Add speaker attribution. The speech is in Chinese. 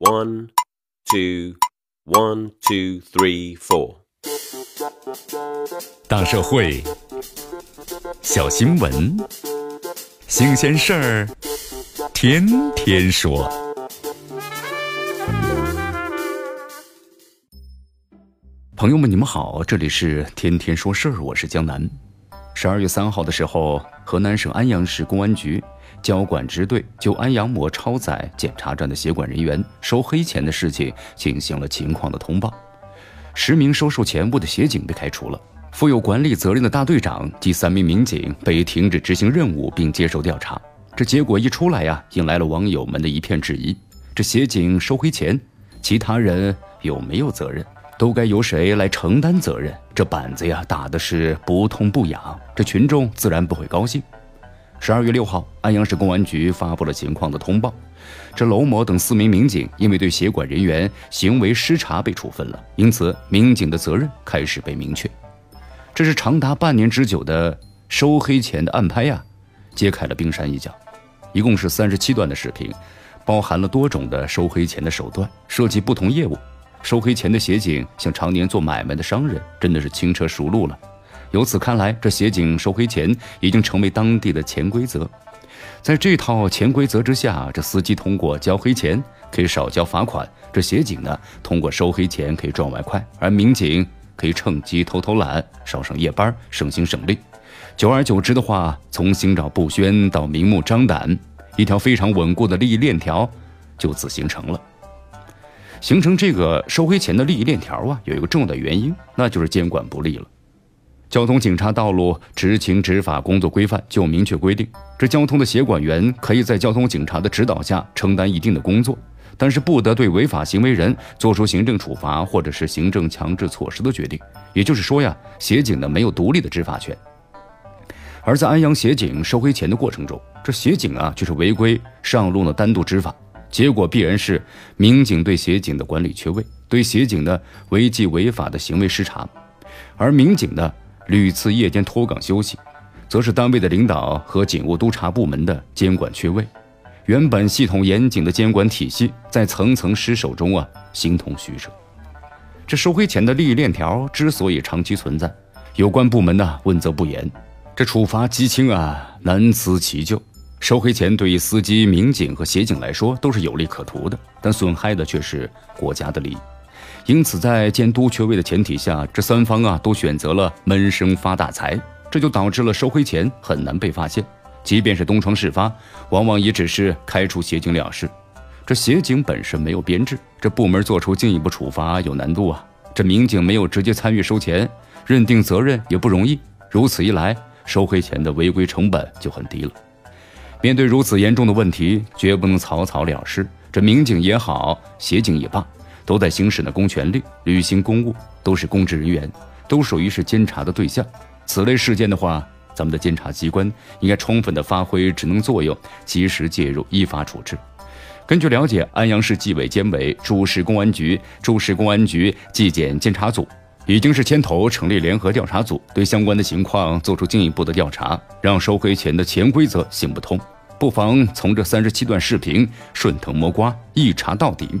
Speaker 1: One, two, one, two, three, four。
Speaker 2: 大社会，小新闻，新鲜事儿，天天说。朋友们，你们好，这里是天天说事儿，我是江南。十二月三号的时候，河南省安阳市公安局。交管支队就安阳某超载检查站的协管人员收黑钱的事情进行了情况的通报，十名收受钱物的协警被开除了，负有管理责任的大队长及三名民警被停止执行任务并接受调查。这结果一出来呀，引来了网友们的一片质疑：这协警收黑钱，其他人有没有责任？都该由谁来承担责任？这板子呀打的是不痛不痒，这群众自然不会高兴。十二月六号，安阳市公安局发布了情况的通报，这娄某等四名民警因为对协管人员行为失察被处分了，因此民警的责任开始被明确。这是长达半年之久的收黑钱的暗拍呀，揭开了冰山一角。一共是三十七段的视频，包含了多种的收黑钱的手段，涉及不同业务。收黑钱的协警像常年做买卖的商人，真的是轻车熟路了。由此看来，这协警收黑钱已经成为当地的潜规则。在这套潜规则之下，这司机通过交黑钱可以少交罚款，这协警呢通过收黑钱可以赚外快，而民警可以趁机偷偷懒，少上夜班，省心省力。久而久之的话，从心照不宣到明目张胆，一条非常稳固的利益链条就此形成了。形成这个收黑钱的利益链条啊，有一个重要的原因，那就是监管不力了。交通警察道路执勤执法工作规范就明确规定，这交通的协管员可以在交通警察的指导下承担一定的工作，但是不得对违法行为人作出行政处罚或者是行政强制措施的决定。也就是说呀，协警呢没有独立的执法权。而在安阳协警收黑钱的过程中，这协警啊就是违规上路呢单独执法，结果必然是民警对协警的管理缺位，对协警的违纪违法的行为失察，而民警呢。屡次夜间脱岗休息，则是单位的领导和警务督察部门的监管缺位。原本系统严谨的监管体系，在层层失守中啊，形同虚设。这收黑钱的利益链条之所以长期存在，有关部门呢问责不严，这处罚极轻啊，难辞其咎。收黑钱对于司机、民警和协警来说都是有利可图的，但损害的却是国家的利益。因此，在监督缺位的前提下，这三方啊都选择了闷声发大财，这就导致了收黑钱很难被发现。即便是东窗事发，往往也只是开除协警了事。这协警本身没有编制，这部门做出进一步处罚有难度啊。这民警没有直接参与收钱，认定责任也不容易。如此一来，收黑钱的违规成本就很低了。面对如此严重的问题，绝不能草草了事。这民警也好，协警也罢。都在行使呢公权力，履行公务，都是公职人员，都属于是监察的对象。此类事件的话，咱们的监察机关应该充分的发挥职能作用，及时介入，依法处置。根据了解，安阳市纪委监委、诸市公安局、诸市公安局纪检监察组已经是牵头成立联合调查组，对相关的情况做出进一步的调查，让收回钱的潜规则行不通。不妨从这三十七段视频顺藤摸瓜，一查到底。